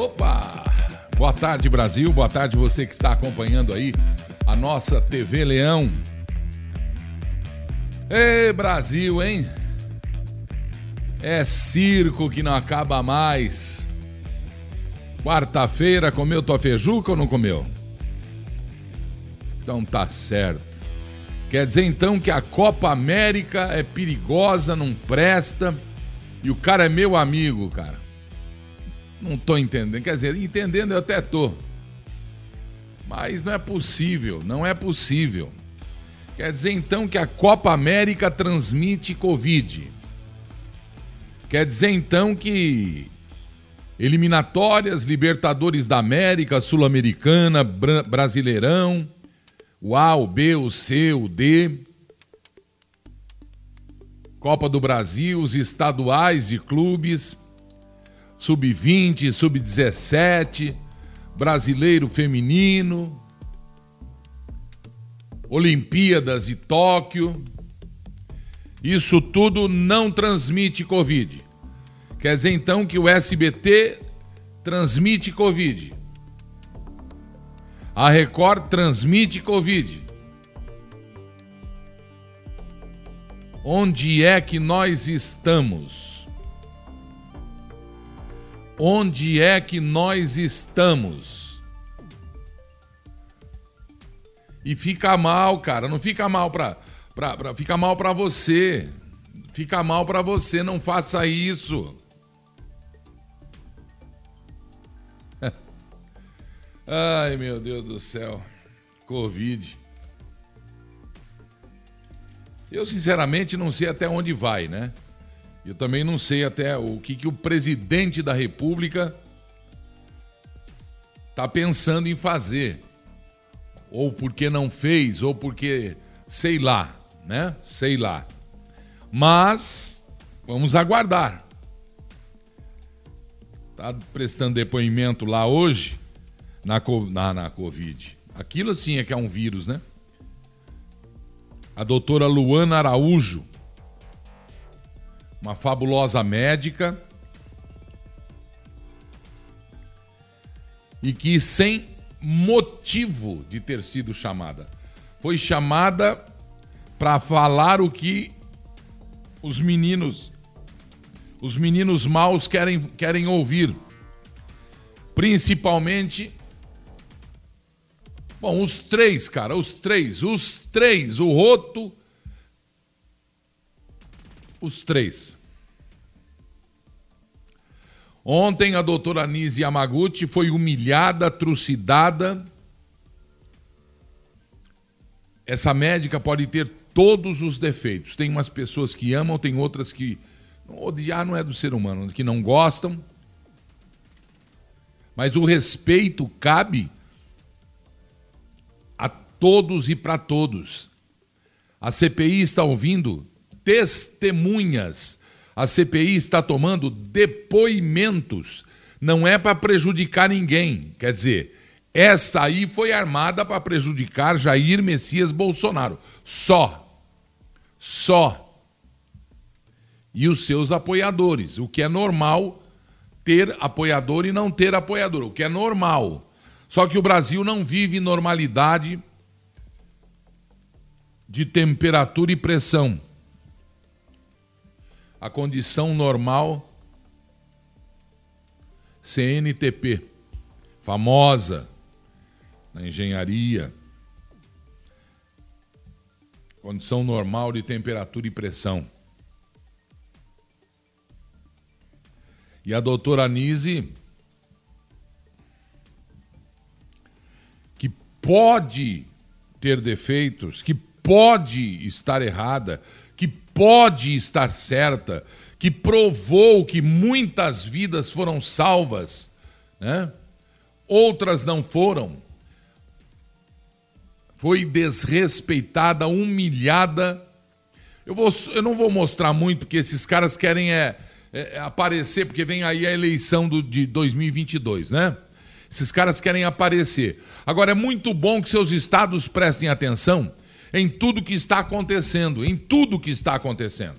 Opa! Boa tarde, Brasil. Boa tarde, você que está acompanhando aí a nossa TV Leão. Ei, Brasil, hein? É circo que não acaba mais. Quarta-feira comeu tua feijuca ou não comeu? Então tá certo. Quer dizer então que a Copa América é perigosa, não presta e o cara é meu amigo, cara. Não tô entendendo. Quer dizer, entendendo eu até tô. Mas não é possível, não é possível. Quer dizer então que a Copa América transmite Covid. Quer dizer então que eliminatórias, Libertadores da América, Sul-Americana, Brasileirão, o A, o B, o C, o D, Copa do Brasil, os estaduais de clubes, sub-20, sub-17, brasileiro feminino, Olimpíadas e Tóquio. Isso tudo não transmite Covid. Quer dizer então que o SBT transmite Covid. A Record transmite Covid. Onde é que nós estamos? Onde é que nós estamos? E fica mal, cara, não fica mal pra, pra, pra fica mal para você. Fica mal para você, não faça isso. Ai, meu Deus do céu. Covid. Eu, sinceramente, não sei até onde vai, né? Eu também não sei até o que, que o presidente da República está pensando em fazer. Ou porque não fez, ou porque sei lá, né? Sei lá. Mas vamos aguardar. Tá prestando depoimento lá hoje na, na, na Covid. Aquilo sim é que é um vírus, né? A doutora Luana Araújo, uma fabulosa médica, e que sem motivo de ter sido chamada, foi chamada para falar o que os meninos os meninos maus querem, querem ouvir. Principalmente Bom, os três, cara, os três, os três, o Roto, os três. Ontem a doutora Nise Yamaguchi foi humilhada, trucidada. Essa médica pode ter todos os defeitos. Tem umas pessoas que amam, tem outras que odiar não é do ser humano, que não gostam. Mas o respeito cabe todos e para todos. A CPI está ouvindo testemunhas. A CPI está tomando depoimentos. Não é para prejudicar ninguém. Quer dizer, essa aí foi armada para prejudicar Jair Messias Bolsonaro. Só. Só. E os seus apoiadores. O que é normal ter apoiador e não ter apoiador. O que é normal. Só que o Brasil não vive normalidade de temperatura e pressão. A condição normal CNTP, famosa na engenharia. Condição normal de temperatura e pressão. E a doutora Nise, que pode ter defeitos, que pode estar errada, pode estar certa, que provou que muitas vidas foram salvas, né? outras não foram. Foi desrespeitada, humilhada. Eu, vou, eu não vou mostrar muito, porque esses caras querem é, é, aparecer, porque vem aí a eleição do, de 2022, né? Esses caras querem aparecer. Agora, é muito bom que seus estados prestem atenção em tudo que está acontecendo, em tudo que está acontecendo.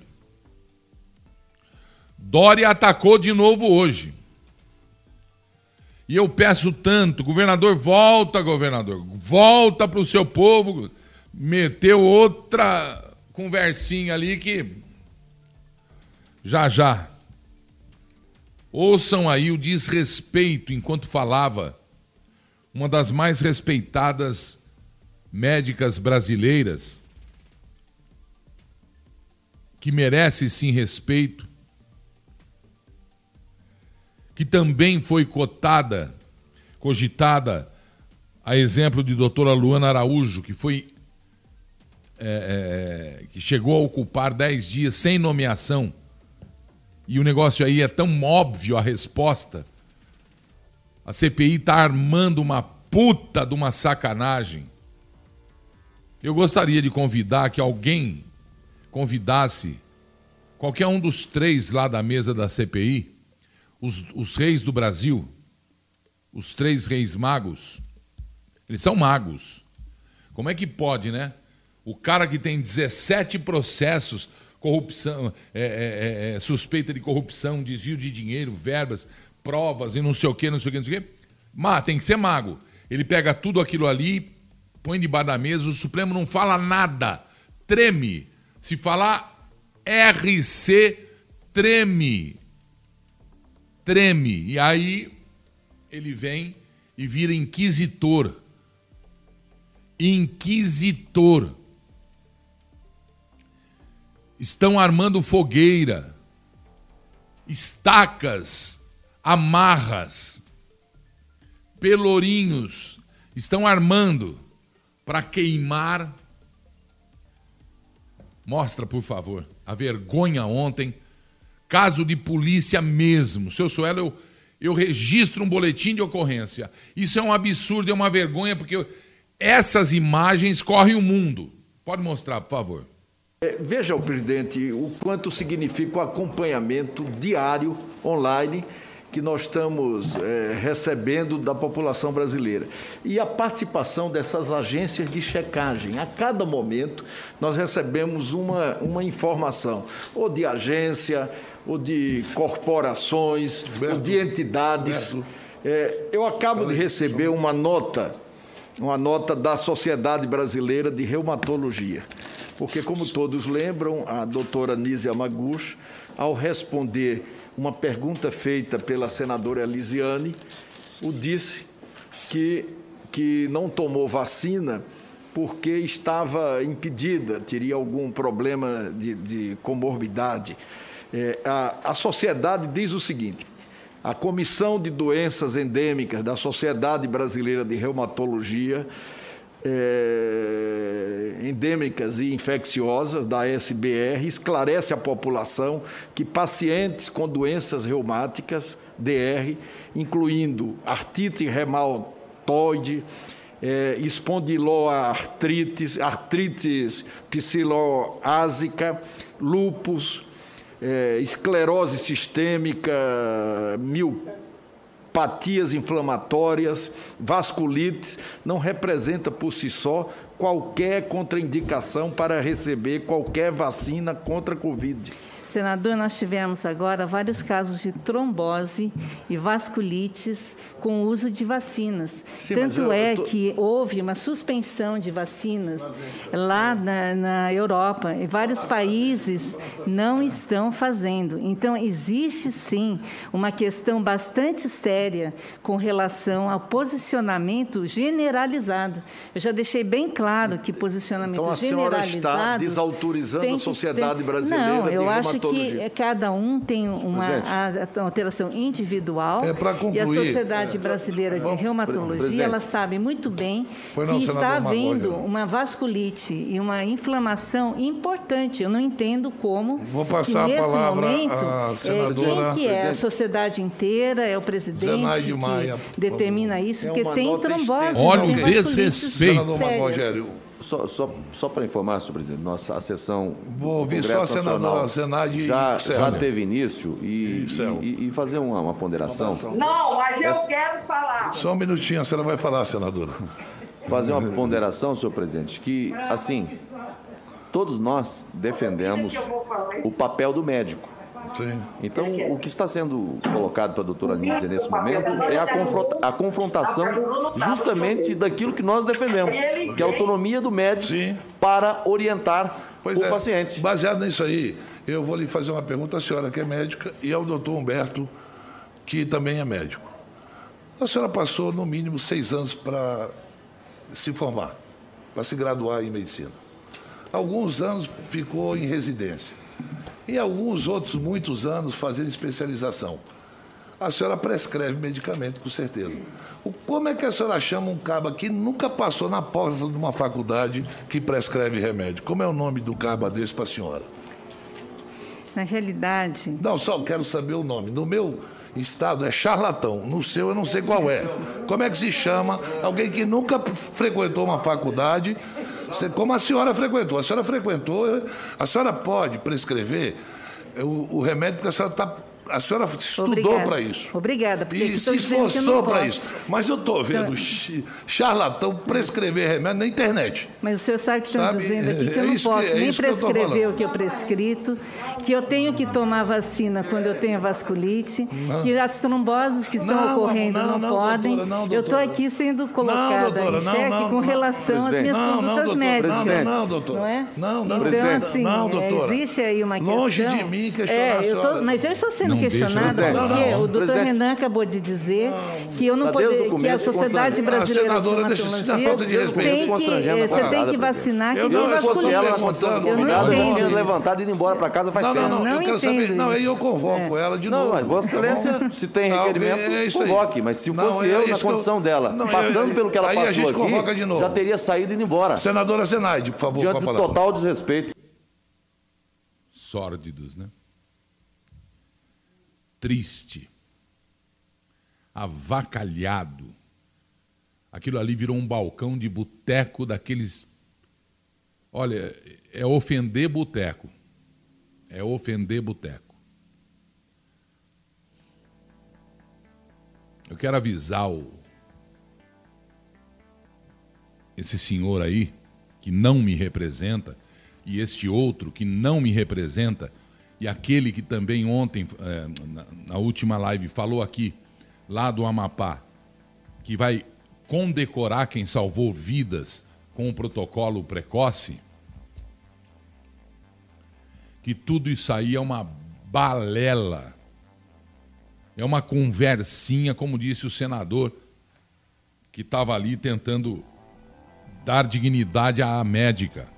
Dória atacou de novo hoje. E eu peço tanto, governador, volta, governador, volta para o seu povo. Meteu outra conversinha ali que já já. Ouçam aí o desrespeito enquanto falava uma das mais respeitadas médicas brasileiras, que merece sim respeito, que também foi cotada, cogitada, a exemplo de doutora Luana Araújo, que foi é, é, que chegou a ocupar dez dias sem nomeação, e o negócio aí é tão óbvio a resposta, a CPI está armando uma puta de uma sacanagem. Eu gostaria de convidar que alguém convidasse qualquer um dos três lá da mesa da CPI, os, os reis do Brasil, os três reis magos. Eles são magos. Como é que pode, né? O cara que tem 17 processos, corrupção, é, é, é, suspeita de corrupção, desvio de dinheiro, verbas, provas e não sei o quê, não sei o quê, não sei o quê. Mas tem que ser mago. Ele pega tudo aquilo ali, põe debaixo da mesa, o Supremo não fala nada, treme. Se falar RC, treme. Treme. E aí ele vem e vira inquisitor. Inquisitor. Estão armando fogueira, estacas, amarras, pelourinhos, estão armando para queimar. Mostra, por favor, a vergonha ontem. Caso de polícia mesmo. Seu Suelo, eu, eu registro um boletim de ocorrência. Isso é um absurdo, é uma vergonha, porque essas imagens correm o mundo. Pode mostrar, por favor. É, veja, presidente, o quanto significa o acompanhamento diário online que nós estamos é, recebendo da população brasileira. E a participação dessas agências de checagem. A cada momento, nós recebemos uma, uma informação, ou de agência, ou de corporações, ou de entidades. É, eu acabo de receber uma nota, uma nota da Sociedade Brasileira de Reumatologia porque, como todos lembram, a doutora Nízia Maguch, ao responder uma pergunta feita pela senadora Elisiane, o disse que, que não tomou vacina porque estava impedida, teria algum problema de, de comorbidade. É, a, a sociedade diz o seguinte: a Comissão de Doenças Endêmicas da Sociedade Brasileira de Reumatologia é, endêmicas e infecciosas da SBR esclarece à população que pacientes com doenças reumáticas, DR, incluindo artrite reumatoide, é, espondiloartrites, artrites psiloásica, lúpus, é, esclerose sistêmica, mil Patias inflamatórias, vasculites, não representa por si só qualquer contraindicação para receber qualquer vacina contra a Covid. Senador, nós tivemos agora vários casos de trombose e vasculites com o uso de vacinas. Sim, Tanto é tô... que houve uma suspensão de vacinas lá na, na Europa e vários países não estão fazendo. Então, existe sim uma questão bastante séria com relação ao posicionamento generalizado. Eu já deixei bem claro que posicionamento então, a generalizado. Está desautorizando a sociedade brasileira não, eu acho que cada um tem uma alteração individual. É concluir, e a Sociedade é, Brasileira de Reumatologia, presidente. ela sabe muito bem não, que está havendo uma vasculite e uma inflamação importante. Eu não entendo como Vou passar que, a palavra momento, à senadora... É, quem que é? A sociedade inteira, é o presidente que Maia, determina isso, porque é tem trombose. Olha o desrespeito. Senador Rogério, só, só, só para informar, senhor presidente, nossa a sessão. Vou ouvir só a senadora Senado já, já teve início e, e, e, fazer uma, uma ponderação. Não, mas eu Essa... quero falar. Só um minutinho, a senhora vai falar, senadora. Fazer uma ponderação, senhor presidente, que, assim, todos nós defendemos o papel do médico. Sim. Então, o que está sendo colocado para a doutora Nízia nesse momento é a, confronta a confrontação justamente daquilo que nós defendemos, que é a autonomia do médico Sim. para orientar pois o é. paciente. Baseado nisso aí, eu vou lhe fazer uma pergunta à senhora que é médica e ao doutor Humberto, que também é médico. A senhora passou no mínimo seis anos para se formar, para se graduar em medicina. Alguns anos ficou em residência. E alguns outros, muitos anos, fazendo especialização. A senhora prescreve medicamento, com certeza. O, como é que a senhora chama um caba que nunca passou na porta de uma faculdade que prescreve remédio? Como é o nome do caba desse para a senhora? Na realidade. Não, só quero saber o nome. No meu estado é charlatão. No seu eu não sei qual é. Como é que se chama? Alguém que nunca frequentou uma faculdade, como a senhora frequentou. A senhora frequentou, a senhora pode prescrever o, o remédio porque a senhora está a senhora estudou para isso. Obrigada. E se esforçou para isso. Mas eu estou vendo então, charlatão prescrever remédio na internet. Mas o senhor sabe que estão dizendo aqui que eu não é posso é nem prescrever o que eu prescrito, que eu tenho que tomar vacina quando eu tenho vasculite, não. que as tromboses que estão não, ocorrendo não, não podem. Doutora, eu estou aqui sendo colocada doutora, em xeque com relação às minhas condutas médicas. Não, não, doutora. Não é? Não, não. Então, assim, não, doutora. existe aí uma questão... Longe de mim questionar é, eu tô, Mas eu estou sendo questionada porque o doutor Renan acabou de dizer que eu não poder, que a Sociedade Brasileira de Hematologia de tem que, você tem que vacinar eu que não, se fosse ela na condição de convidada, eu tinha levantado e ido embora para casa faz não, tempo. Não, não, eu quero saber. Não, aí eu convoco ela de novo. Não, mas Vossa Excelência, se tem requerimento, convoque. Mas se fosse eu na condição dela, passando pelo que ela passou aqui, já teria saído e ido embora. Senadora Zenaide, por favor, Diante do total desrespeito. Sórdidos, né? Triste, avacalhado. Aquilo ali virou um balcão de boteco daqueles. Olha, é ofender boteco. É ofender boteco. Eu quero avisar o, esse senhor aí, que não me representa, e este outro que não me representa, e aquele que também ontem, é, na última live, falou aqui, lá do Amapá, que vai condecorar quem salvou vidas com o protocolo precoce, que tudo isso aí é uma balela, é uma conversinha, como disse o senador, que estava ali tentando dar dignidade à médica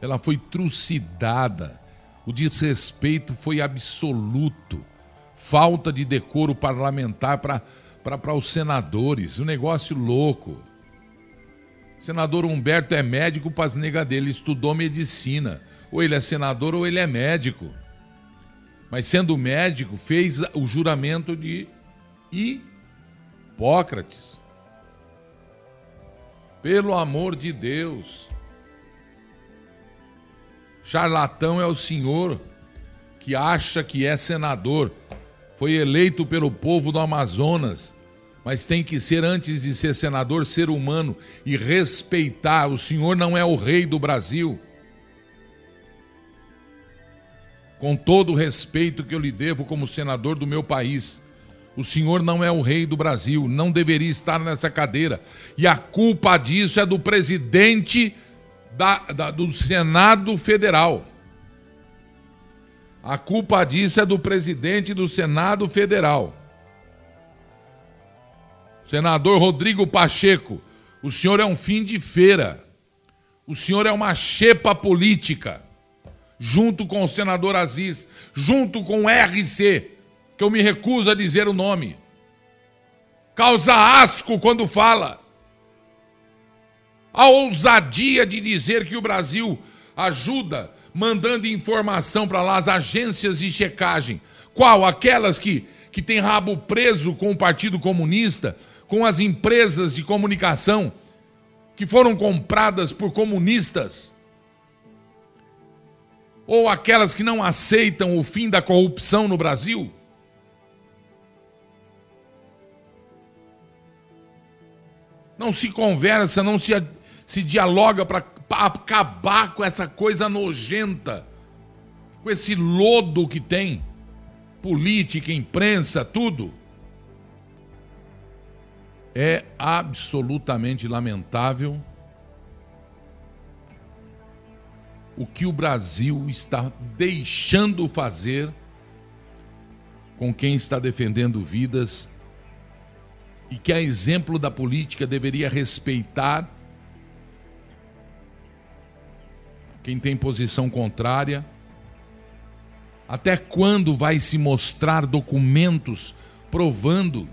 ela foi trucidada. O desrespeito foi absoluto. Falta de decoro parlamentar para os senadores. Um negócio louco. O senador Humberto é médico para as negas dele, estudou medicina. Ou ele é senador ou ele é médico. Mas sendo médico, fez o juramento de Hipócrates. Pelo amor de Deus. Charlatão é o senhor que acha que é senador, foi eleito pelo povo do Amazonas, mas tem que ser, antes de ser senador, ser humano e respeitar. O senhor não é o rei do Brasil. Com todo o respeito que eu lhe devo como senador do meu país, o senhor não é o rei do Brasil, não deveria estar nessa cadeira. E a culpa disso é do presidente da, da, do Senado Federal. A culpa disso é do presidente do Senado Federal. Senador Rodrigo Pacheco, o senhor é um fim de feira. O senhor é uma xepa política. Junto com o senador Aziz, junto com o RC, que eu me recuso a dizer o nome. Causa asco quando fala a ousadia de dizer que o Brasil ajuda mandando informação para lá as agências de checagem. Qual? Aquelas que, que têm rabo preso com o Partido Comunista, com as empresas de comunicação que foram compradas por comunistas. Ou aquelas que não aceitam o fim da corrupção no Brasil? Não se conversa, não se se dialoga para acabar com essa coisa nojenta com esse lodo que tem, política, imprensa, tudo, é absolutamente lamentável o que o Brasil está deixando fazer com quem está defendendo vidas e que, a exemplo da política, deveria respeitar quem tem posição contrária. Até quando vai se mostrar documentos provando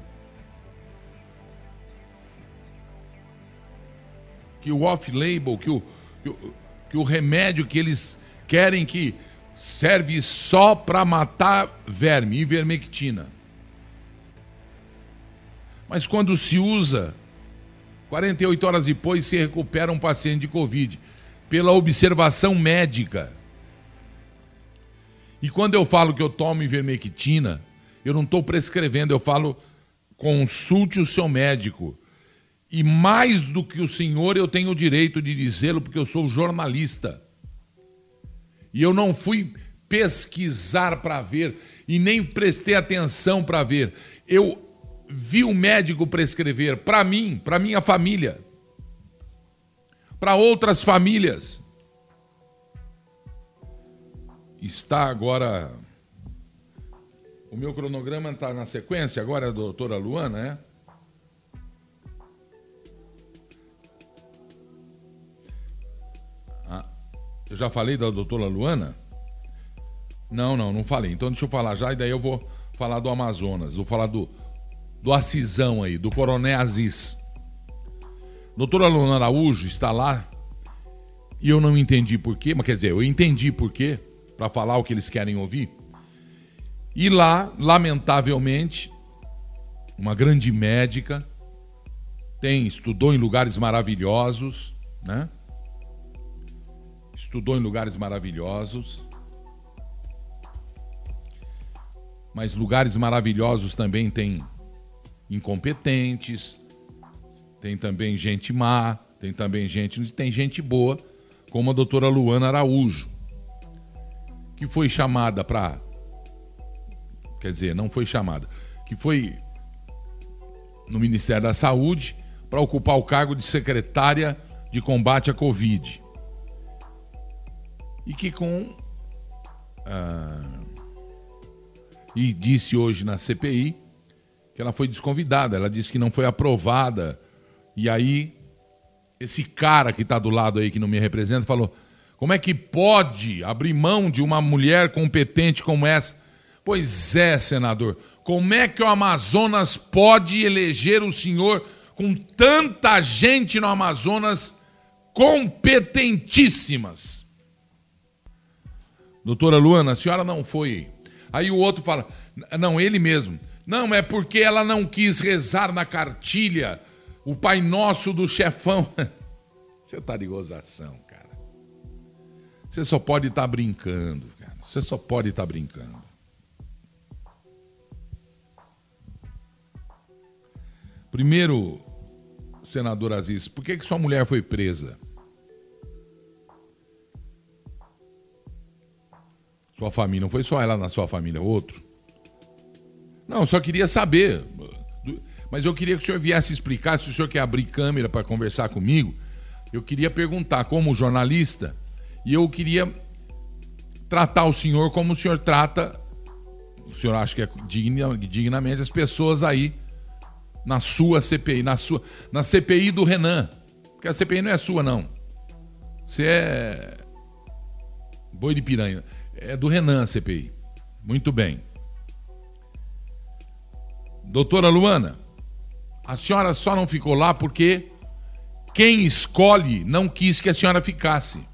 que o off-label, que o, que, o, que o remédio que eles querem que serve só para matar verme, ivermectina. Mas quando se usa, 48 horas depois se recupera um paciente de Covid, pela observação médica. E quando eu falo que eu tomo ivermectina, eu não estou prescrevendo, eu falo consulte o seu médico. E mais do que o senhor, eu tenho o direito de dizê-lo, porque eu sou jornalista. E eu não fui pesquisar para ver, e nem prestei atenção para ver. Eu vi o médico prescrever para mim, para minha família, para outras famílias. Está agora. O meu cronograma está na sequência agora, a doutora Luana, é? Ah, eu já falei da doutora Luana? Não, não, não falei. Então deixa eu falar já e daí eu vou falar do Amazonas, vou falar do, do Assisão aí, do Coronel Aziz. Doutora Luana Araújo está lá e eu não entendi porquê, mas quer dizer, eu entendi porquê, para falar o que eles querem ouvir. E lá, lamentavelmente, uma grande médica, tem, estudou em lugares maravilhosos, né? Estudou em lugares maravilhosos. Mas lugares maravilhosos também tem incompetentes, tem também gente má, tem também gente, tem gente boa, como a doutora Luana Araújo, que foi chamada para. Quer dizer, não foi chamada, que foi no Ministério da Saúde para ocupar o cargo de secretária de combate à Covid. E que com. Ah, e disse hoje na CPI que ela foi desconvidada. Ela disse que não foi aprovada. E aí, esse cara que está do lado aí, que não me representa, falou: como é que pode abrir mão de uma mulher competente como essa? Pois é, senador. Como é que o Amazonas pode eleger o senhor com tanta gente no Amazonas competentíssimas? Doutora Luana, a senhora não foi. Aí o outro fala: não, ele mesmo. Não, é porque ela não quis rezar na cartilha o Pai Nosso do chefão. Você tá de gozação, cara. Você só pode estar tá brincando, cara. Você só pode estar tá brincando. Primeiro, senador Aziz, por que, que sua mulher foi presa? Sua família, não foi só ela na sua família, outro. Não, só queria saber. Mas eu queria que o senhor viesse explicar, se o senhor quer abrir câmera para conversar comigo, eu queria perguntar como jornalista, e eu queria tratar o senhor como o senhor trata, o senhor acha que é digna, dignamente, as pessoas aí na sua CPI, na sua na CPI do Renan. Porque a CPI não é sua, não. Você é boi de piranha. É do Renan a CPI. Muito bem. Doutora Luana, a senhora só não ficou lá porque quem escolhe não quis que a senhora ficasse.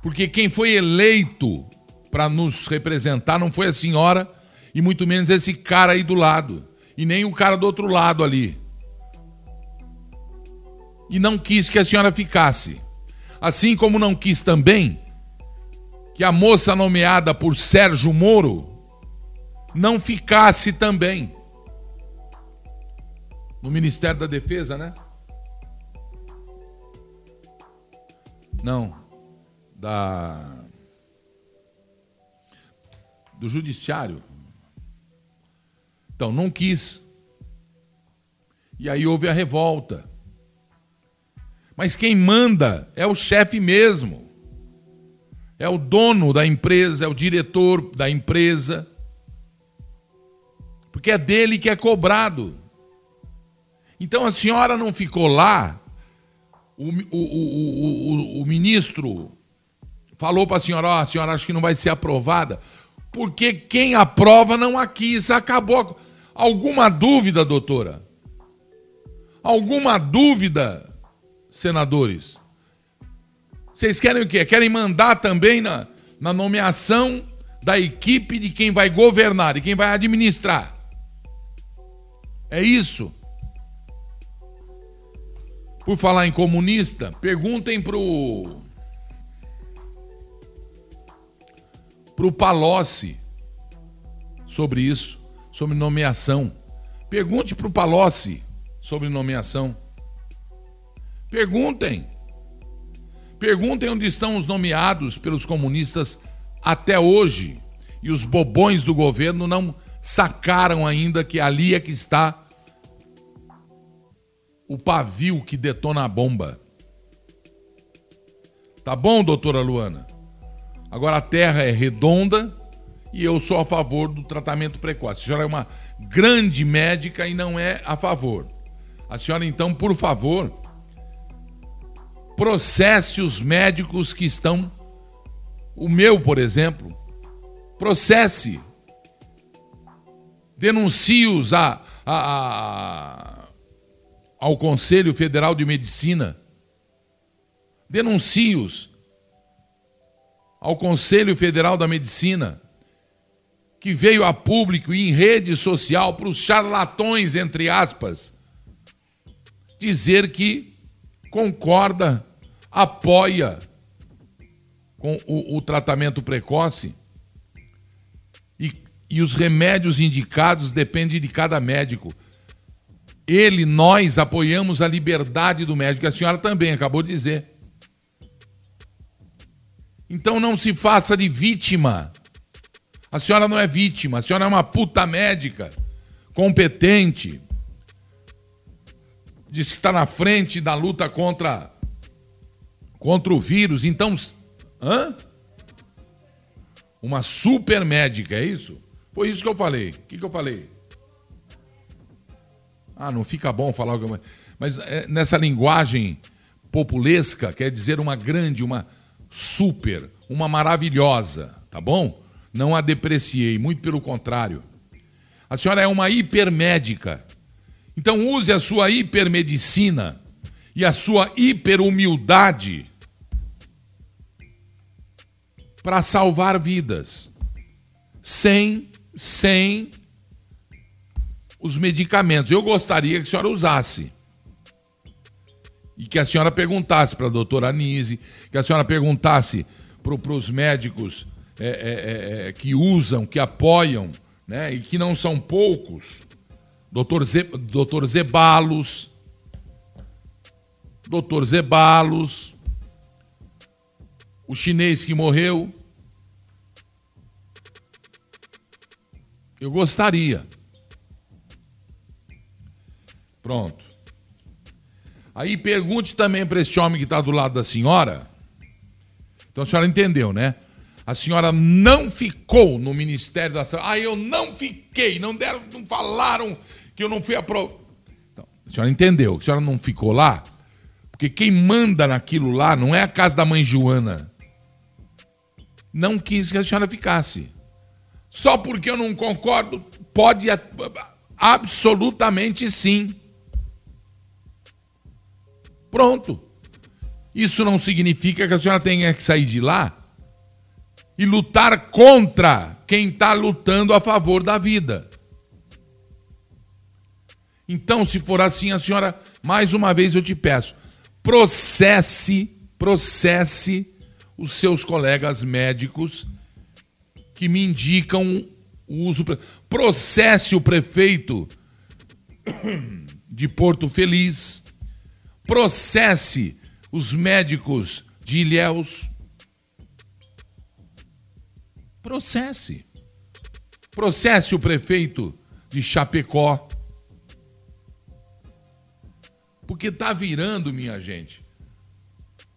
Porque quem foi eleito para nos representar não foi a senhora e muito menos esse cara aí do lado. E nem o cara do outro lado ali. E não quis que a senhora ficasse. Assim como não quis também que a moça nomeada por Sérgio Moro não ficasse também no Ministério da Defesa, né? Não. Da. do judiciário. Então, não quis. E aí houve a revolta. Mas quem manda é o chefe mesmo. É o dono da empresa, é o diretor da empresa. Porque é dele que é cobrado. Então a senhora não ficou lá, o, o, o, o ministro falou para a senhora: Ó, oh, a senhora acha que não vai ser aprovada, porque quem aprova não a quis, acabou. Alguma dúvida, doutora? Alguma dúvida, senadores? Vocês querem o quê? Querem mandar também na, na nomeação da equipe de quem vai governar, de quem vai administrar. É isso. Por falar em comunista, perguntem pro pro Palocci sobre isso, sobre nomeação. Pergunte pro Palocci sobre nomeação. Perguntem. Perguntem onde estão os nomeados pelos comunistas até hoje. E os bobões do governo não sacaram ainda que ali é que está o pavio que detona a bomba. Tá bom, doutora Luana? Agora a Terra é redonda e eu sou a favor do tratamento precoce. A senhora é uma grande médica e não é a favor. A senhora, então, por favor, processe os médicos que estão. O meu, por exemplo, processe. Denuncie-os a, a, a ao Conselho Federal de Medicina. Denuncie-os ao Conselho Federal da Medicina, que veio a público e em rede social para os charlatões, entre aspas, dizer que concorda, apoia com o, o tratamento precoce e, e os remédios indicados dependem de cada médico. Ele, nós apoiamos a liberdade do médico, a senhora também acabou de dizer. Então não se faça de vítima. A senhora não é vítima, a senhora é uma puta médica, competente. Diz que está na frente da luta contra, contra o vírus. Então, hã? Uma super médica, é isso? Foi isso que eu falei. O que, que eu falei? Ah, não fica bom falar alguma Mas é, nessa linguagem populesca quer dizer uma grande, uma super, uma maravilhosa, tá bom? Não a depreciei, muito pelo contrário. A senhora é uma hipermédica. Então use a sua hipermedicina e a sua hiperhumildade para salvar vidas. Sem, sem os medicamentos. Eu gostaria que a senhora usasse. E que a senhora perguntasse para a doutora Anise, que a senhora perguntasse para os médicos é, é, é, é, que usam, que apoiam, né, e que não são poucos. Doutor, Ze, doutor Zebalos, doutor Zebalos, o chinês que morreu. Eu gostaria. Pronto. Aí pergunte também para esse homem que está do lado da senhora. Então a senhora entendeu, né? A senhora não ficou no Ministério da Saúde. Ah, eu não fiquei. Não deram, não falaram que eu não fui aprovado. Então, a senhora entendeu a senhora não ficou lá? Porque quem manda naquilo lá não é a casa da mãe Joana. Não quis que a senhora ficasse. Só porque eu não concordo, pode absolutamente sim. Pronto. Isso não significa que a senhora tenha que sair de lá e lutar contra quem está lutando a favor da vida. Então, se for assim, a senhora, mais uma vez eu te peço, processe, processe os seus colegas médicos que me indicam o uso. Processe o prefeito de Porto Feliz, processe os médicos de Ilhéus. Processe. Processe o prefeito de Chapecó. Porque tá virando, minha gente,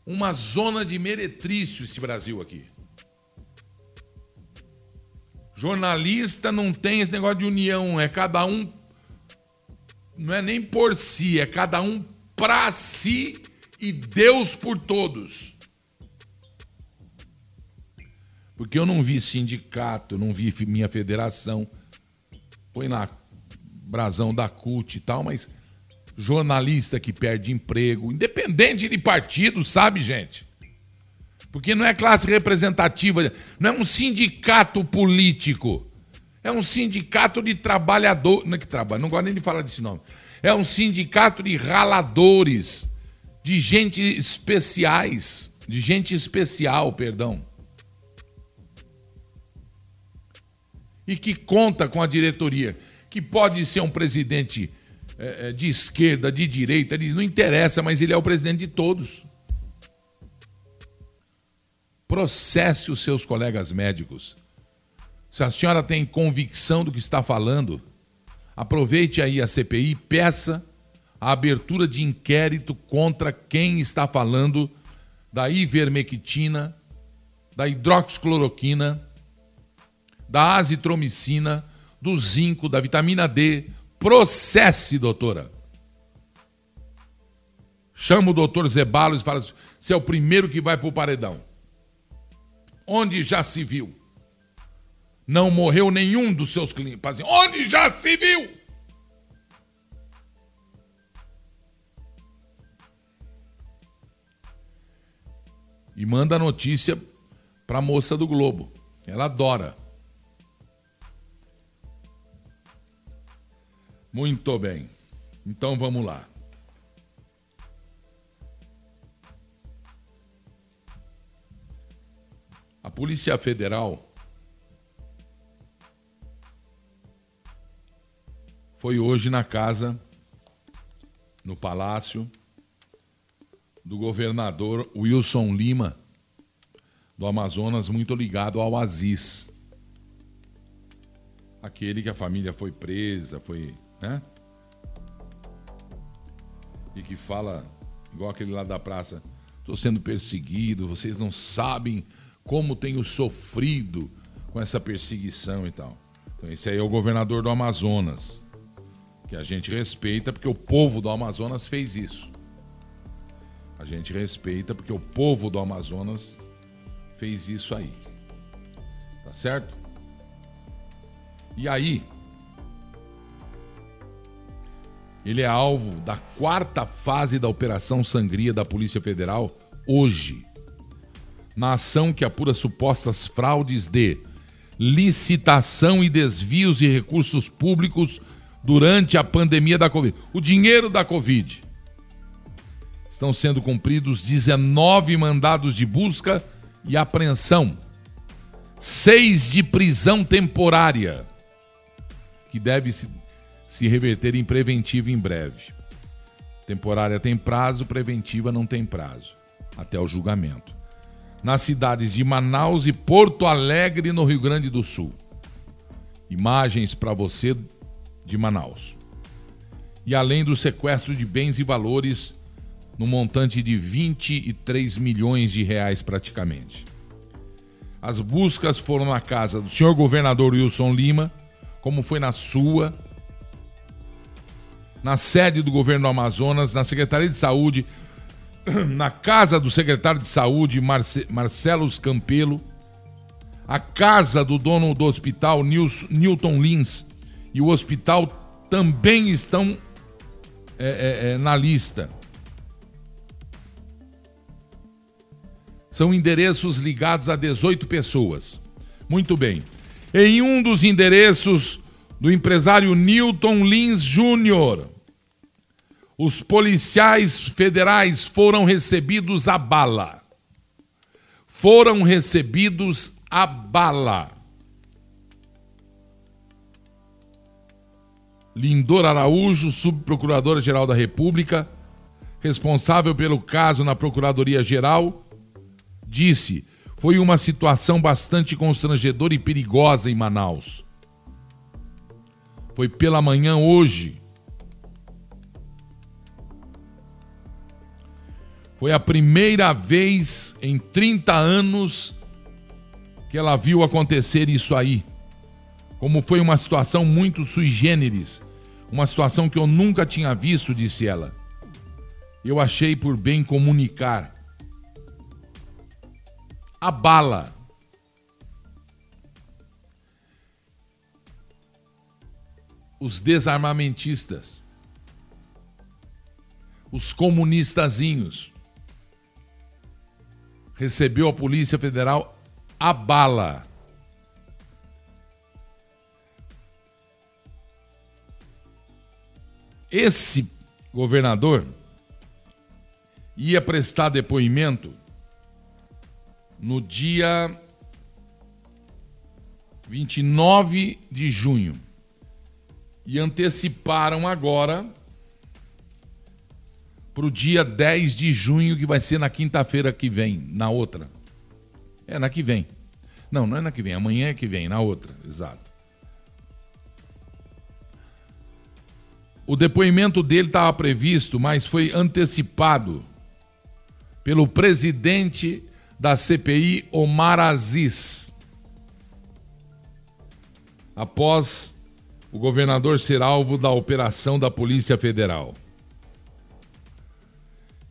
uma zona de meretrício esse Brasil aqui. Jornalista não tem esse negócio de união, é cada um. Não é nem por si, é cada um para si e Deus por todos. Porque eu não vi sindicato, não vi minha federação. Põe lá brasão da CUT e tal, mas jornalista que perde emprego, independente de partido, sabe, gente? Porque não é classe representativa, não é um sindicato político. É um sindicato de trabalhador, não é que trabalha, não gosto nem de falar desse nome. É um sindicato de raladores, de gente especiais, de gente especial, perdão. E que conta com a diretoria, que pode ser um presidente é, é, de esquerda, de direita, diz, não interessa, mas ele é o presidente de todos. Processe os seus colegas médicos. Se a senhora tem convicção do que está falando, aproveite aí a CPI, peça a abertura de inquérito contra quem está falando da ivermectina, da hidroxicloroquina, da azitromicina, do zinco, da vitamina D, Processe, doutora. Chama o doutor Zebalos e fala assim: você é o primeiro que vai para o paredão. Onde já se viu? Não morreu nenhum dos seus clientes. Onde já se viu? E manda a notícia para a moça do Globo. Ela adora. Muito bem. Então vamos lá. A Polícia Federal foi hoje na casa, no palácio, do governador Wilson Lima, do Amazonas, muito ligado ao Aziz. Aquele que a família foi presa, foi né? E que fala, igual aquele lá da praça, estou sendo perseguido, vocês não sabem como tenho sofrido com essa perseguição e tal. Então esse aí é o governador do Amazonas, que a gente respeita porque o povo do Amazonas fez isso. A gente respeita porque o povo do Amazonas fez isso aí. Tá certo? E aí, Ele é alvo da quarta fase da Operação Sangria da Polícia Federal hoje. Na ação que apura supostas fraudes de licitação e desvios de recursos públicos durante a pandemia da Covid. O dinheiro da Covid. Estão sendo cumpridos 19 mandados de busca e apreensão, seis de prisão temporária, que deve se se reverter em preventiva em breve. Temporária tem prazo, preventiva não tem prazo, até o julgamento. Nas cidades de Manaus e Porto Alegre, no Rio Grande do Sul. Imagens para você de Manaus. E além do sequestro de bens e valores no montante de 23 milhões de reais praticamente. As buscas foram na casa do senhor governador Wilson Lima, como foi na sua, na sede do governo do Amazonas, na Secretaria de Saúde, na casa do secretário de Saúde, Marce Marcelo Campelo, a casa do dono do hospital, Newton Lins, e o hospital também estão é, é, é, na lista. São endereços ligados a 18 pessoas. Muito bem. Em um dos endereços do empresário Newton Lins Júnior, os policiais federais foram recebidos a bala. Foram recebidos a bala. Lindor Araújo, subprocuradora-geral da República, responsável pelo caso na Procuradoria-Geral, disse: foi uma situação bastante constrangedora e perigosa em Manaus. Foi pela manhã hoje. Foi a primeira vez em 30 anos que ela viu acontecer isso aí. Como foi uma situação muito sui generis, uma situação que eu nunca tinha visto, disse ela. Eu achei por bem comunicar. A bala. Os desarmamentistas. Os comunistazinhos recebeu a Polícia Federal a bala. Esse governador ia prestar depoimento no dia 29 de junho. E anteciparam agora para o dia 10 de junho, que vai ser na quinta-feira que vem, na outra. É na que vem. Não, não é na que vem, amanhã é que vem, na outra, exato. O depoimento dele estava previsto, mas foi antecipado pelo presidente da CPI, Omar Aziz. Após o governador ser alvo da operação da Polícia Federal.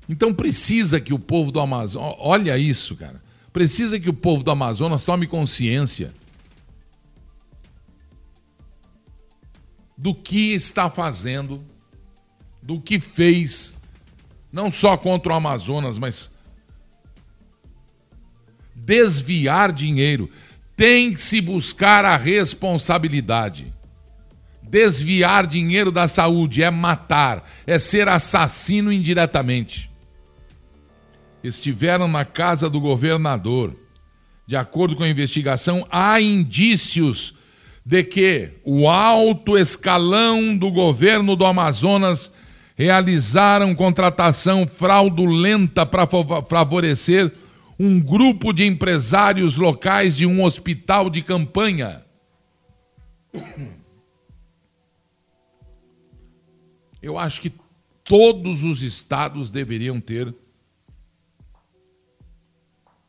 Então precisa que o povo do Amazonas, olha isso, cara. Precisa que o povo do Amazonas tome consciência do que está fazendo, do que fez, não só contra o Amazonas, mas desviar dinheiro. Tem que se buscar a responsabilidade. Desviar dinheiro da saúde é matar, é ser assassino indiretamente estiveram na casa do governador. De acordo com a investigação, há indícios de que o alto escalão do governo do Amazonas realizaram contratação fraudulenta para favorecer um grupo de empresários locais de um hospital de campanha. Eu acho que todos os estados deveriam ter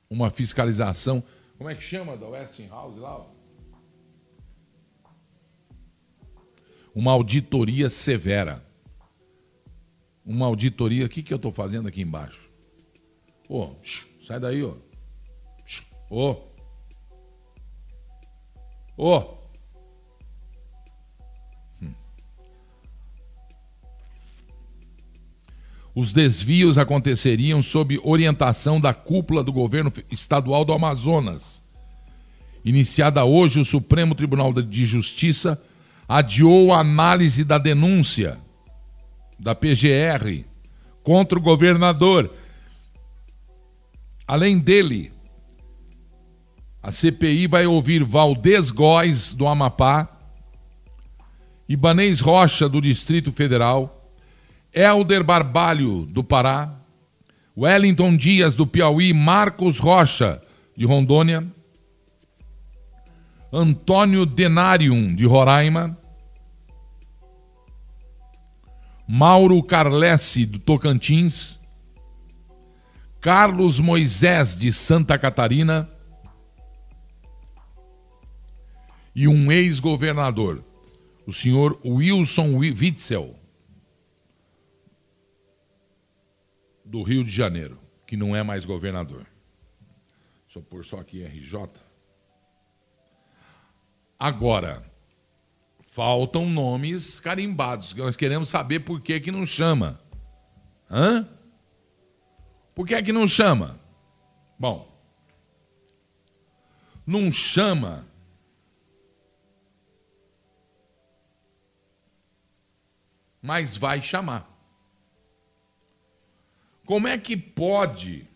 uma fiscalização. Como é que chama da Westinghouse lá? Uma auditoria severa. Uma auditoria. O que, que eu estou fazendo aqui embaixo? Ô, oh, sai daí, ó. Ô. Ô. Os desvios aconteceriam sob orientação da cúpula do governo estadual do Amazonas. Iniciada hoje, o Supremo Tribunal de Justiça adiou a análise da denúncia da PGR contra o governador. Além dele, a CPI vai ouvir Valdez Góes, do Amapá, Ibanês Rocha, do Distrito Federal, Helder Barbalho, do Pará, Wellington Dias, do Piauí, Marcos Rocha, de Rondônia, Antônio Denarium, de Roraima, Mauro Carlesse, do Tocantins, Carlos Moisés, de Santa Catarina, e um ex-governador, o senhor Wilson Witzel, do Rio de Janeiro, que não é mais governador. Deixa eu pôr só aqui RJ. Agora, faltam nomes carimbados. Nós queremos saber por que, que não chama. Hã? Por que que não chama? Bom, não chama mas vai chamar. Como é que pode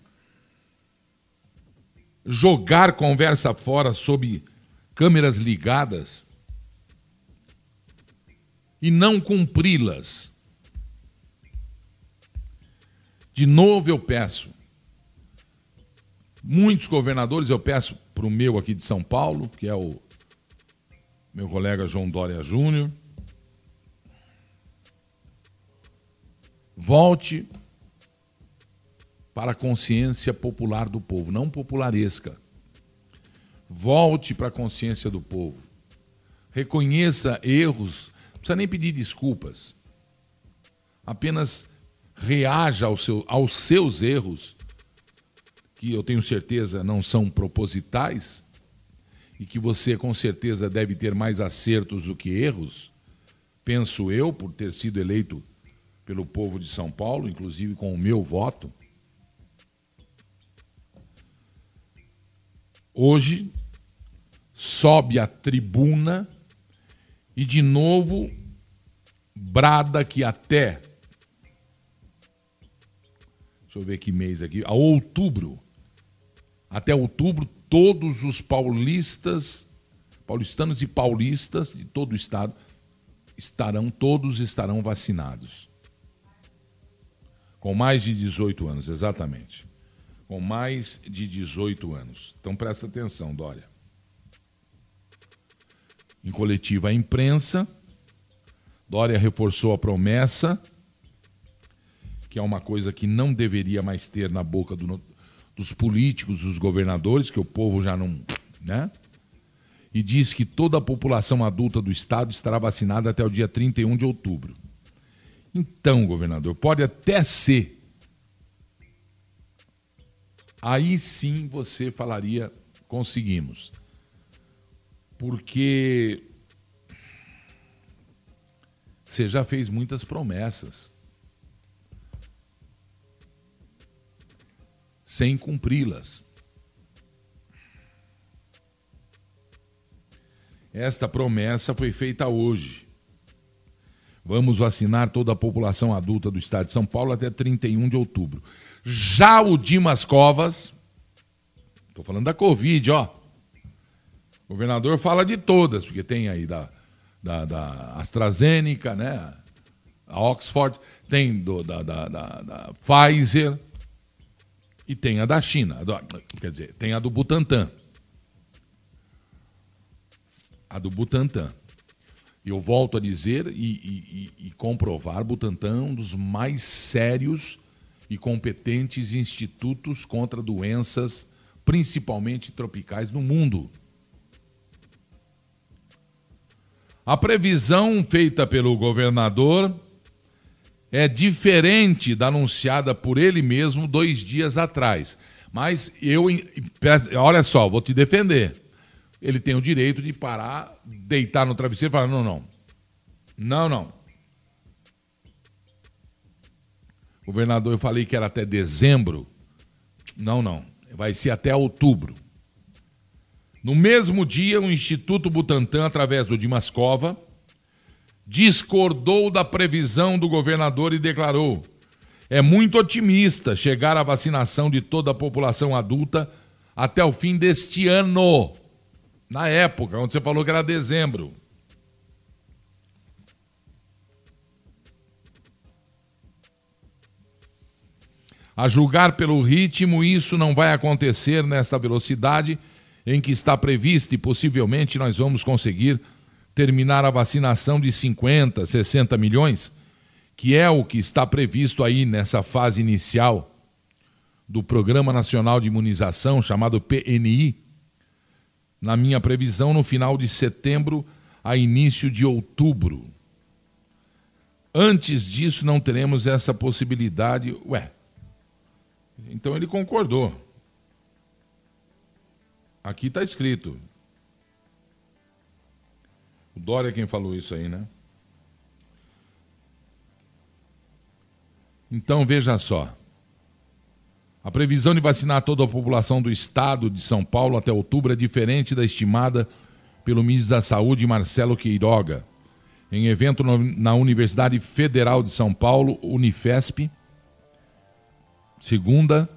jogar conversa fora sob câmeras ligadas e não cumpri-las. De novo eu peço, muitos governadores, eu peço para o meu aqui de São Paulo, que é o meu colega João Dória Júnior, volte para a consciência popular do povo, não popularesca. Volte para a consciência do povo. Reconheça erros, não precisa nem pedir desculpas. Apenas reaja ao seu, aos seus erros, que eu tenho certeza não são propositais, e que você com certeza deve ter mais acertos do que erros, penso eu, por ter sido eleito pelo povo de São Paulo, inclusive com o meu voto. Hoje sobe a tribuna e de novo brada que até Deixa eu ver que mês aqui, a outubro. Até outubro todos os paulistas, paulistanos e paulistas de todo o estado estarão todos estarão vacinados. Com mais de 18 anos, exatamente. Com mais de 18 anos. Então presta atenção, Dória. Em coletiva à imprensa, Dória reforçou a promessa, que é uma coisa que não deveria mais ter na boca do, dos políticos, dos governadores, que o povo já não. Né? E diz que toda a população adulta do estado estará vacinada até o dia 31 de outubro. Então, governador, pode até ser. Aí sim você falaria, conseguimos. Porque você já fez muitas promessas. Sem cumpri-las. Esta promessa foi feita hoje. Vamos vacinar toda a população adulta do estado de São Paulo até 31 de outubro. Já o Dimas Covas, estou falando da Covid, ó. O governador fala de todas, porque tem aí da, da, da AstraZeneca, né? A Oxford, tem do, da, da, da, da Pfizer e tem a da China. Do, quer dizer, tem a do Butantan. A do Butantan. Eu volto a dizer e, e, e comprovar, Butantan é um dos mais sérios e competentes institutos contra doenças, principalmente tropicais, no mundo. A previsão feita pelo governador é diferente da anunciada por ele mesmo dois dias atrás. Mas eu, olha só, vou te defender ele tem o direito de parar, deitar no travesseiro e falar: não, não. Não, não. Governador, eu falei que era até dezembro. Não, não. Vai ser até outubro. No mesmo dia, o Instituto Butantan, através do Dimascova, discordou da previsão do governador e declarou: é muito otimista chegar à vacinação de toda a população adulta até o fim deste ano. Na época, onde você falou que era dezembro. A julgar pelo ritmo, isso não vai acontecer nessa velocidade em que está prevista e possivelmente nós vamos conseguir terminar a vacinação de 50, 60 milhões, que é o que está previsto aí nessa fase inicial do Programa Nacional de Imunização, chamado PNI, na minha previsão, no final de setembro a início de outubro. Antes disso, não teremos essa possibilidade. Ué, então ele concordou. Aqui está escrito. O Dória é quem falou isso aí, né? Então veja só. A previsão de vacinar toda a população do estado de São Paulo até outubro é diferente da estimada pelo ministro da Saúde, Marcelo Queiroga. Em evento na Universidade Federal de São Paulo, Unifesp, segunda,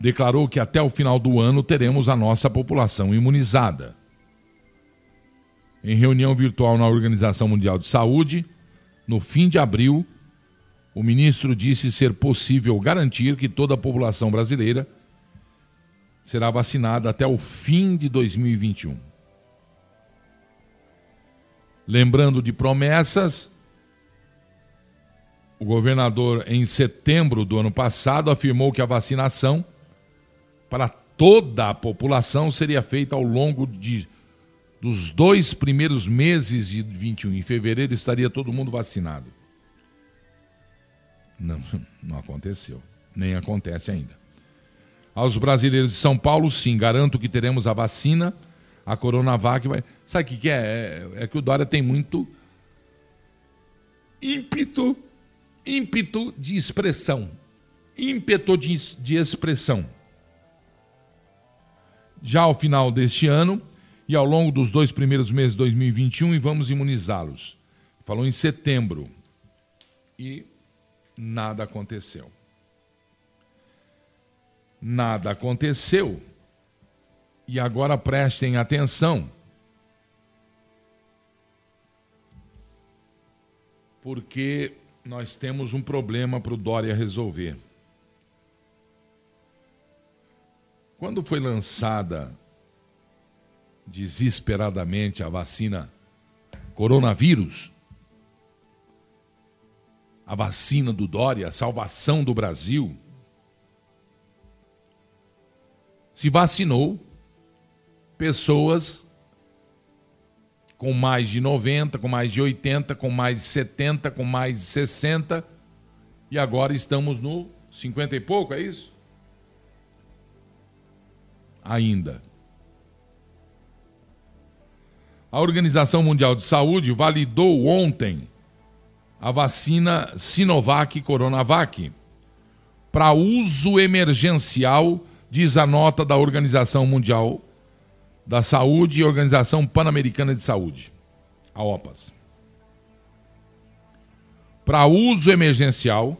declarou que até o final do ano teremos a nossa população imunizada. Em reunião virtual na Organização Mundial de Saúde, no fim de abril, o ministro disse ser possível garantir que toda a população brasileira será vacinada até o fim de 2021. Lembrando de promessas, o governador, em setembro do ano passado, afirmou que a vacinação para toda a população seria feita ao longo de, dos dois primeiros meses de 21. Em fevereiro estaria todo mundo vacinado. Não, não aconteceu. Nem acontece ainda. Aos brasileiros de São Paulo, sim, garanto que teremos a vacina, a Coronavac. Vai... Sabe o que, é? é? É que o Dória tem muito ímpeto, ímpeto de expressão. Ímpeto de, de expressão. Já ao final deste ano e ao longo dos dois primeiros meses de 2021, e vamos imunizá-los. Falou em setembro. E nada aconteceu. Nada aconteceu. E agora prestem atenção. Porque nós temos um problema para o Dória resolver. Quando foi lançada desesperadamente a vacina coronavírus, a vacina do Dória, a salvação do Brasil, se vacinou pessoas com mais de 90, com mais de 80, com mais de 70, com mais de 60, e agora estamos no 50 e pouco, é isso? Ainda. A Organização Mundial de Saúde validou ontem a vacina Sinovac Coronavac para uso emergencial, diz a nota da Organização Mundial da Saúde e Organização Pan-Americana de Saúde, a OPAS. Para uso emergencial,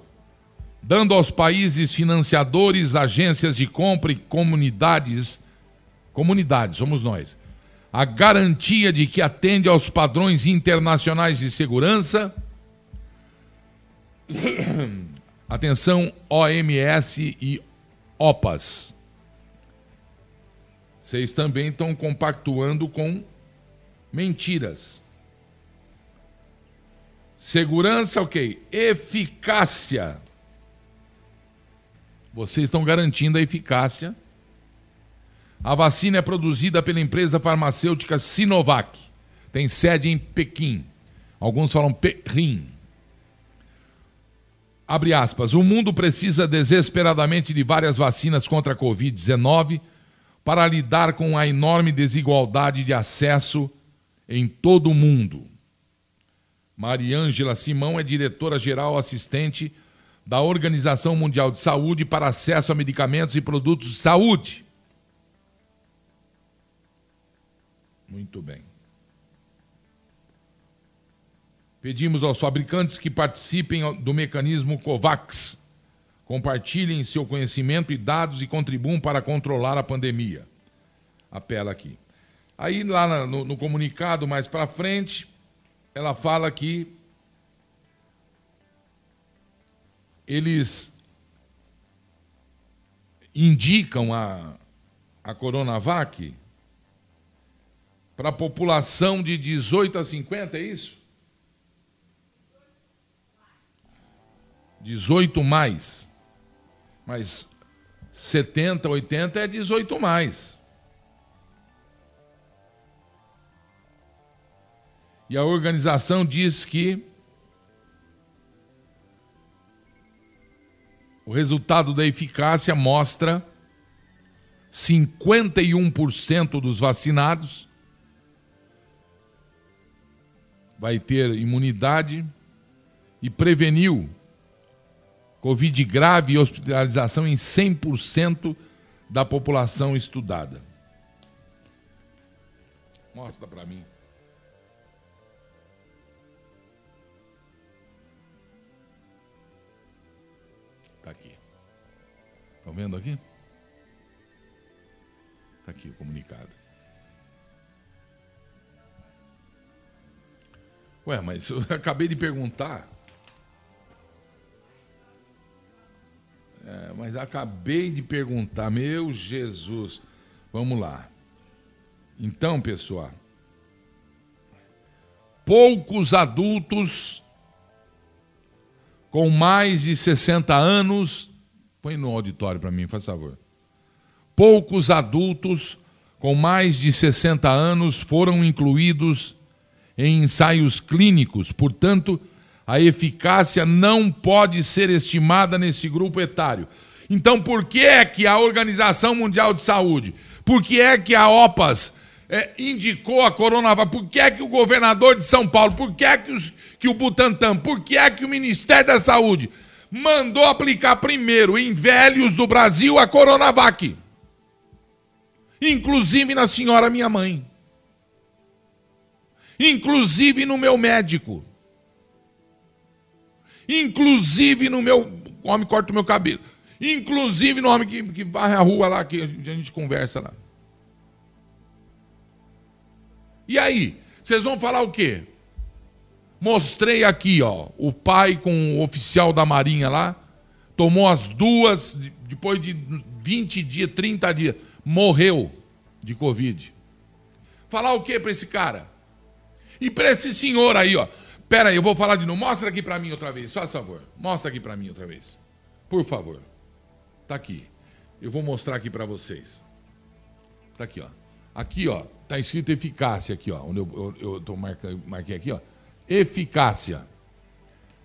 dando aos países financiadores, agências de compra e comunidades, comunidades, somos nós, a garantia de que atende aos padrões internacionais de segurança Atenção, OMS e OPAS. Vocês também estão compactuando com mentiras. Segurança, ok. Eficácia. Vocês estão garantindo a eficácia. A vacina é produzida pela empresa farmacêutica Sinovac. Tem sede em Pequim. Alguns falam Pequim. Abre aspas. O mundo precisa desesperadamente de várias vacinas contra a Covid-19 para lidar com a enorme desigualdade de acesso em todo o mundo. Mariângela Simão é diretora-geral assistente da Organização Mundial de Saúde para acesso a medicamentos e produtos de saúde. Muito bem. Pedimos aos fabricantes que participem do mecanismo COVAX, compartilhem seu conhecimento e dados e contribuam para controlar a pandemia. Apela aqui. Aí, lá no, no comunicado mais para frente, ela fala que eles indicam a, a Coronavac para a população de 18 a 50, é isso? 18 mais. Mas 70, 80 é 18 mais. E a organização diz que o resultado da eficácia mostra 51% dos vacinados vai ter imunidade e preveniu Covid grave e hospitalização em 100% da população estudada. Mostra para mim. Estão vendo aqui? Está aqui o comunicado. Ué, mas eu acabei de perguntar. É, mas acabei de perguntar, meu Jesus. Vamos lá. Então, pessoal, poucos adultos com mais de 60 anos. Põe no auditório para mim, faz favor. Poucos adultos com mais de 60 anos foram incluídos em ensaios clínicos, portanto, a eficácia não pode ser estimada nesse grupo etário. Então, por que é que a Organização Mundial de Saúde, por que é que a OPAS é, indicou a Coronavac, por que é que o governador de São Paulo, por que é que, os, que o Butantan, por que é que o Ministério da Saúde mandou aplicar primeiro em velhos do Brasil a Coronavac? Inclusive na senhora minha mãe. Inclusive no meu médico. Inclusive no meu. O homem corta o meu cabelo. Inclusive no homem que, que varre a rua lá, que a gente, a gente conversa lá. E aí? Vocês vão falar o quê? Mostrei aqui, ó, o pai com o oficial da Marinha lá, tomou as duas, depois de 20 dias, 30 dias, morreu de Covid. Falar o quê para esse cara? E para esse senhor aí, ó. Pera aí, eu vou falar de novo. Mostra aqui para mim outra vez, faz favor. Mostra aqui para mim outra vez. Por favor. Tá aqui. Eu vou mostrar aqui para vocês. Tá aqui, ó. Aqui, ó, tá escrito eficácia aqui, ó. Onde eu, eu, eu tô marcando, marquei aqui, ó. Eficácia.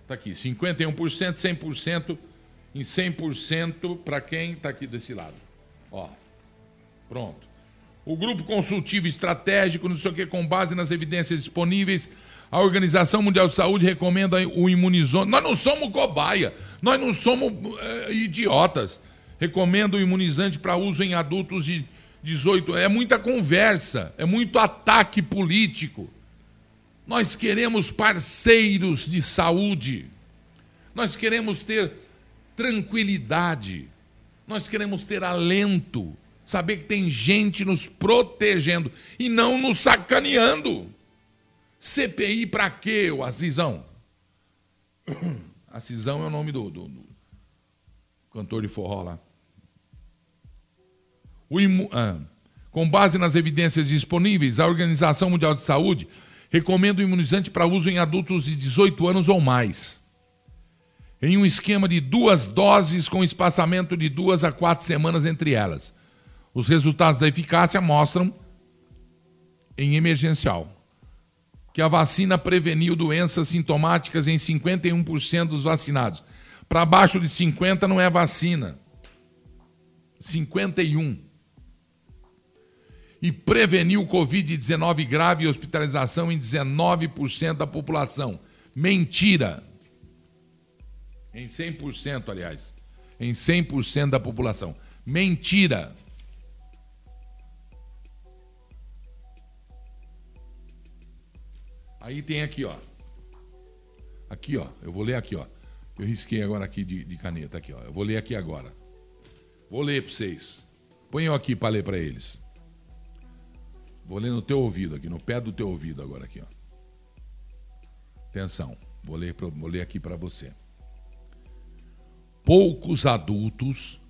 Tá aqui, 51%, 100% em 100% para quem tá aqui desse lado. Ó. Pronto. O grupo consultivo estratégico, não sei o que, com base nas evidências disponíveis, a Organização Mundial de Saúde recomenda o imunizante. Nós não somos cobaia, nós não somos é, idiotas. Recomenda o imunizante para uso em adultos de 18 É muita conversa, é muito ataque político. Nós queremos parceiros de saúde. Nós queremos ter tranquilidade. Nós queremos ter alento. Saber que tem gente nos protegendo e não nos sacaneando. CPI para quê, o Azizão? Azizão é o nome do, do, do cantor de forró lá. Imu... Ah. Com base nas evidências disponíveis, a Organização Mundial de Saúde recomenda o imunizante para uso em adultos de 18 anos ou mais. Em um esquema de duas doses com espaçamento de duas a quatro semanas entre elas. Os resultados da eficácia mostram, em emergencial, que a vacina preveniu doenças sintomáticas em 51% dos vacinados. Para baixo de 50 não é vacina. 51 e preveniu o Covid-19 grave e hospitalização em 19% da população. Mentira! Em 100%, aliás. Em 100% da população. Mentira! Aí tem aqui, ó. Aqui, ó. Eu vou ler aqui, ó. Eu risquei agora aqui de, de caneta, aqui, ó. Eu vou ler aqui agora. Vou ler para vocês. Ponham aqui para ler para eles. Vou ler no teu ouvido aqui, no pé do teu ouvido agora aqui, ó. Atenção, vou ler, vou ler aqui para você. Poucos adultos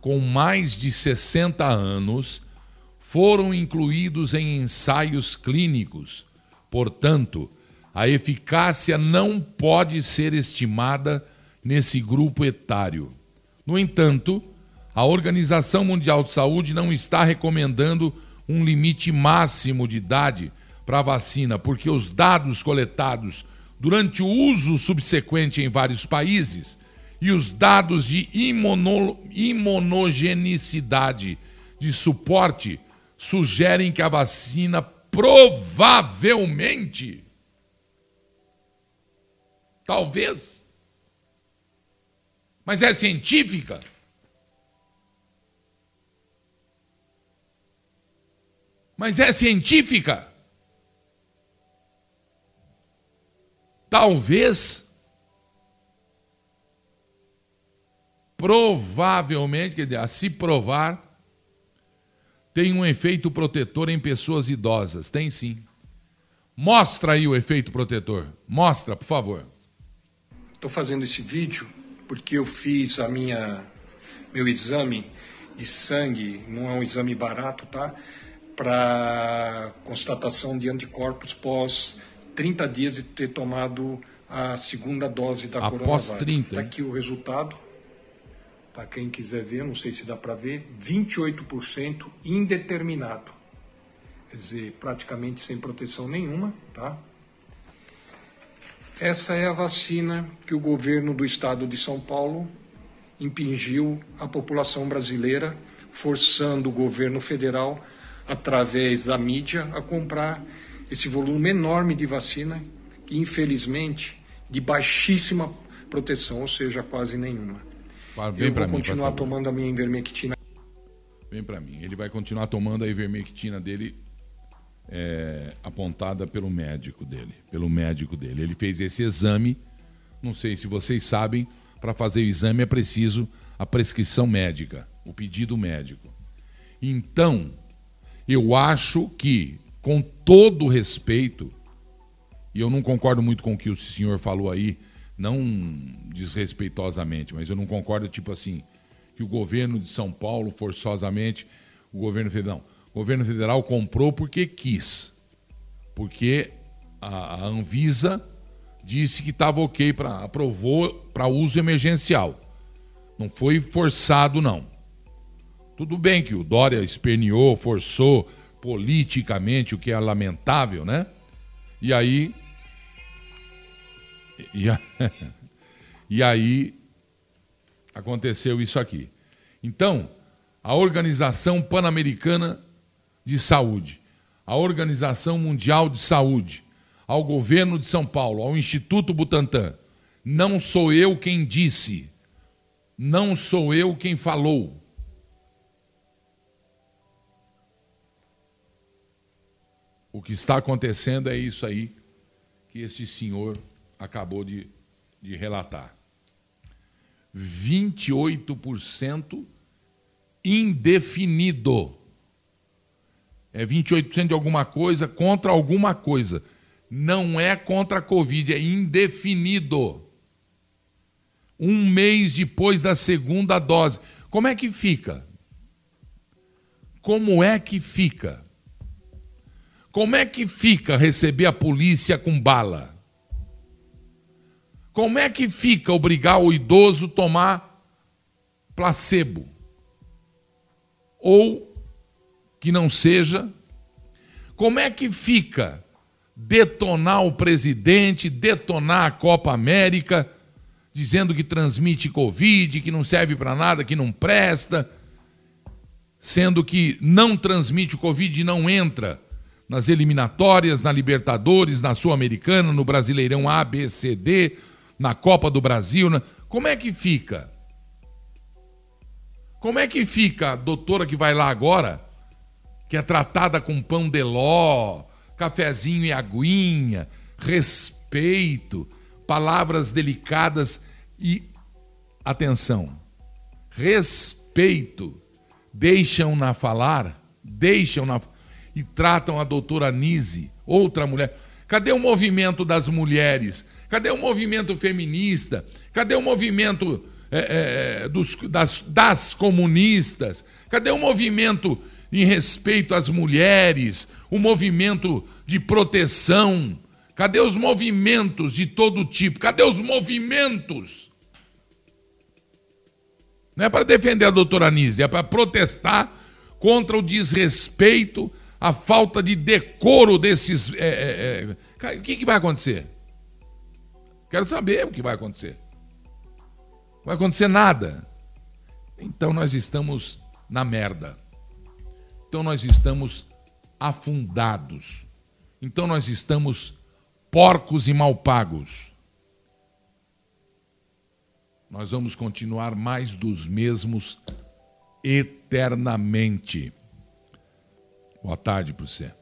com mais de 60 anos foram incluídos em ensaios clínicos. Portanto, a eficácia não pode ser estimada nesse grupo etário. No entanto, a Organização Mundial de Saúde não está recomendando um limite máximo de idade para a vacina, porque os dados coletados durante o uso subsequente em vários países e os dados de imuno, imunogenicidade de suporte sugerem que a vacina provavelmente, talvez, mas é científica mas é científica. Talvez, provavelmente, quer dizer, a se provar, tem um efeito protetor em pessoas idosas. Tem sim. Mostra aí o efeito protetor. Mostra, por favor. Estou fazendo esse vídeo porque eu fiz a minha meu exame de sangue, não é um exame barato, tá? Para constatação de anticorpos pós 30 dias de ter tomado a segunda dose da Após Coronavac. 30. Está aqui o resultado. Para quem quiser ver, não sei se dá para ver, 28% indeterminado. Quer dizer, praticamente sem proteção nenhuma, tá? Essa é a vacina que o governo do estado de São Paulo impingiu à população brasileira, forçando o governo federal, através da mídia, a comprar esse volume enorme de vacina, que infelizmente de baixíssima proteção, ou seja, quase nenhuma. Vem Eu vou mim, continuar tomando a minha ivermectina. Vem para mim. Ele vai continuar tomando a ivermectina dele é, apontada pelo médico dele, pelo médico dele. Ele fez esse exame. Não sei se vocês sabem, para fazer o exame é preciso a prescrição médica, o pedido médico. Então, eu acho que, com todo respeito, e eu não concordo muito com o que o senhor falou aí, não desrespeitosamente, mas eu não concordo, tipo assim, que o governo de São Paulo, forçosamente, o governo federal. O governo federal comprou porque quis. Porque a, Anvisa disse que estava ok para aprovou para uso emergencial. Não foi forçado, não. Tudo bem que o Dória esperneou, forçou politicamente, o que é lamentável, né? E aí. E, a, e aí aconteceu isso aqui. Então, a Organização Pan-Americana de Saúde, a Organização Mundial de Saúde, ao governo de São Paulo, ao Instituto Butantan, não sou eu quem disse, não sou eu quem falou. O que está acontecendo é isso aí que esse senhor acabou de, de relatar. 28% indefinido. É 28% de alguma coisa contra alguma coisa. Não é contra a Covid, é indefinido. Um mês depois da segunda dose. Como é que fica? Como é que fica? Como é que fica receber a polícia com bala? Como é que fica obrigar o idoso a tomar placebo? Ou que não seja? Como é que fica detonar o presidente, detonar a Copa América, dizendo que transmite Covid, que não serve para nada, que não presta, sendo que não transmite o Covid e não entra nas eliminatórias, na Libertadores, na Sul-Americana, no Brasileirão A, B, C, D, na Copa do Brasil. Na... Como é que fica? Como é que fica a doutora que vai lá agora, que é tratada com pão de ló, cafezinho e aguinha, respeito, palavras delicadas e atenção. Respeito. Deixam-na falar, deixam-na e tratam a doutora Nise, outra mulher. Cadê o movimento das mulheres? Cadê o movimento feminista? Cadê o movimento é, é, dos, das, das comunistas? Cadê o movimento em respeito às mulheres? O movimento de proteção? Cadê os movimentos de todo tipo? Cadê os movimentos? Não é para defender a doutora Nise, é para protestar contra o desrespeito, a falta de decoro desses. É, é, é. O que, que vai acontecer? Quero saber o que vai acontecer. Não vai acontecer nada. Então nós estamos na merda. Então nós estamos afundados. Então nós estamos porcos e mal pagos. Nós vamos continuar mais dos mesmos eternamente. Boa tarde para você.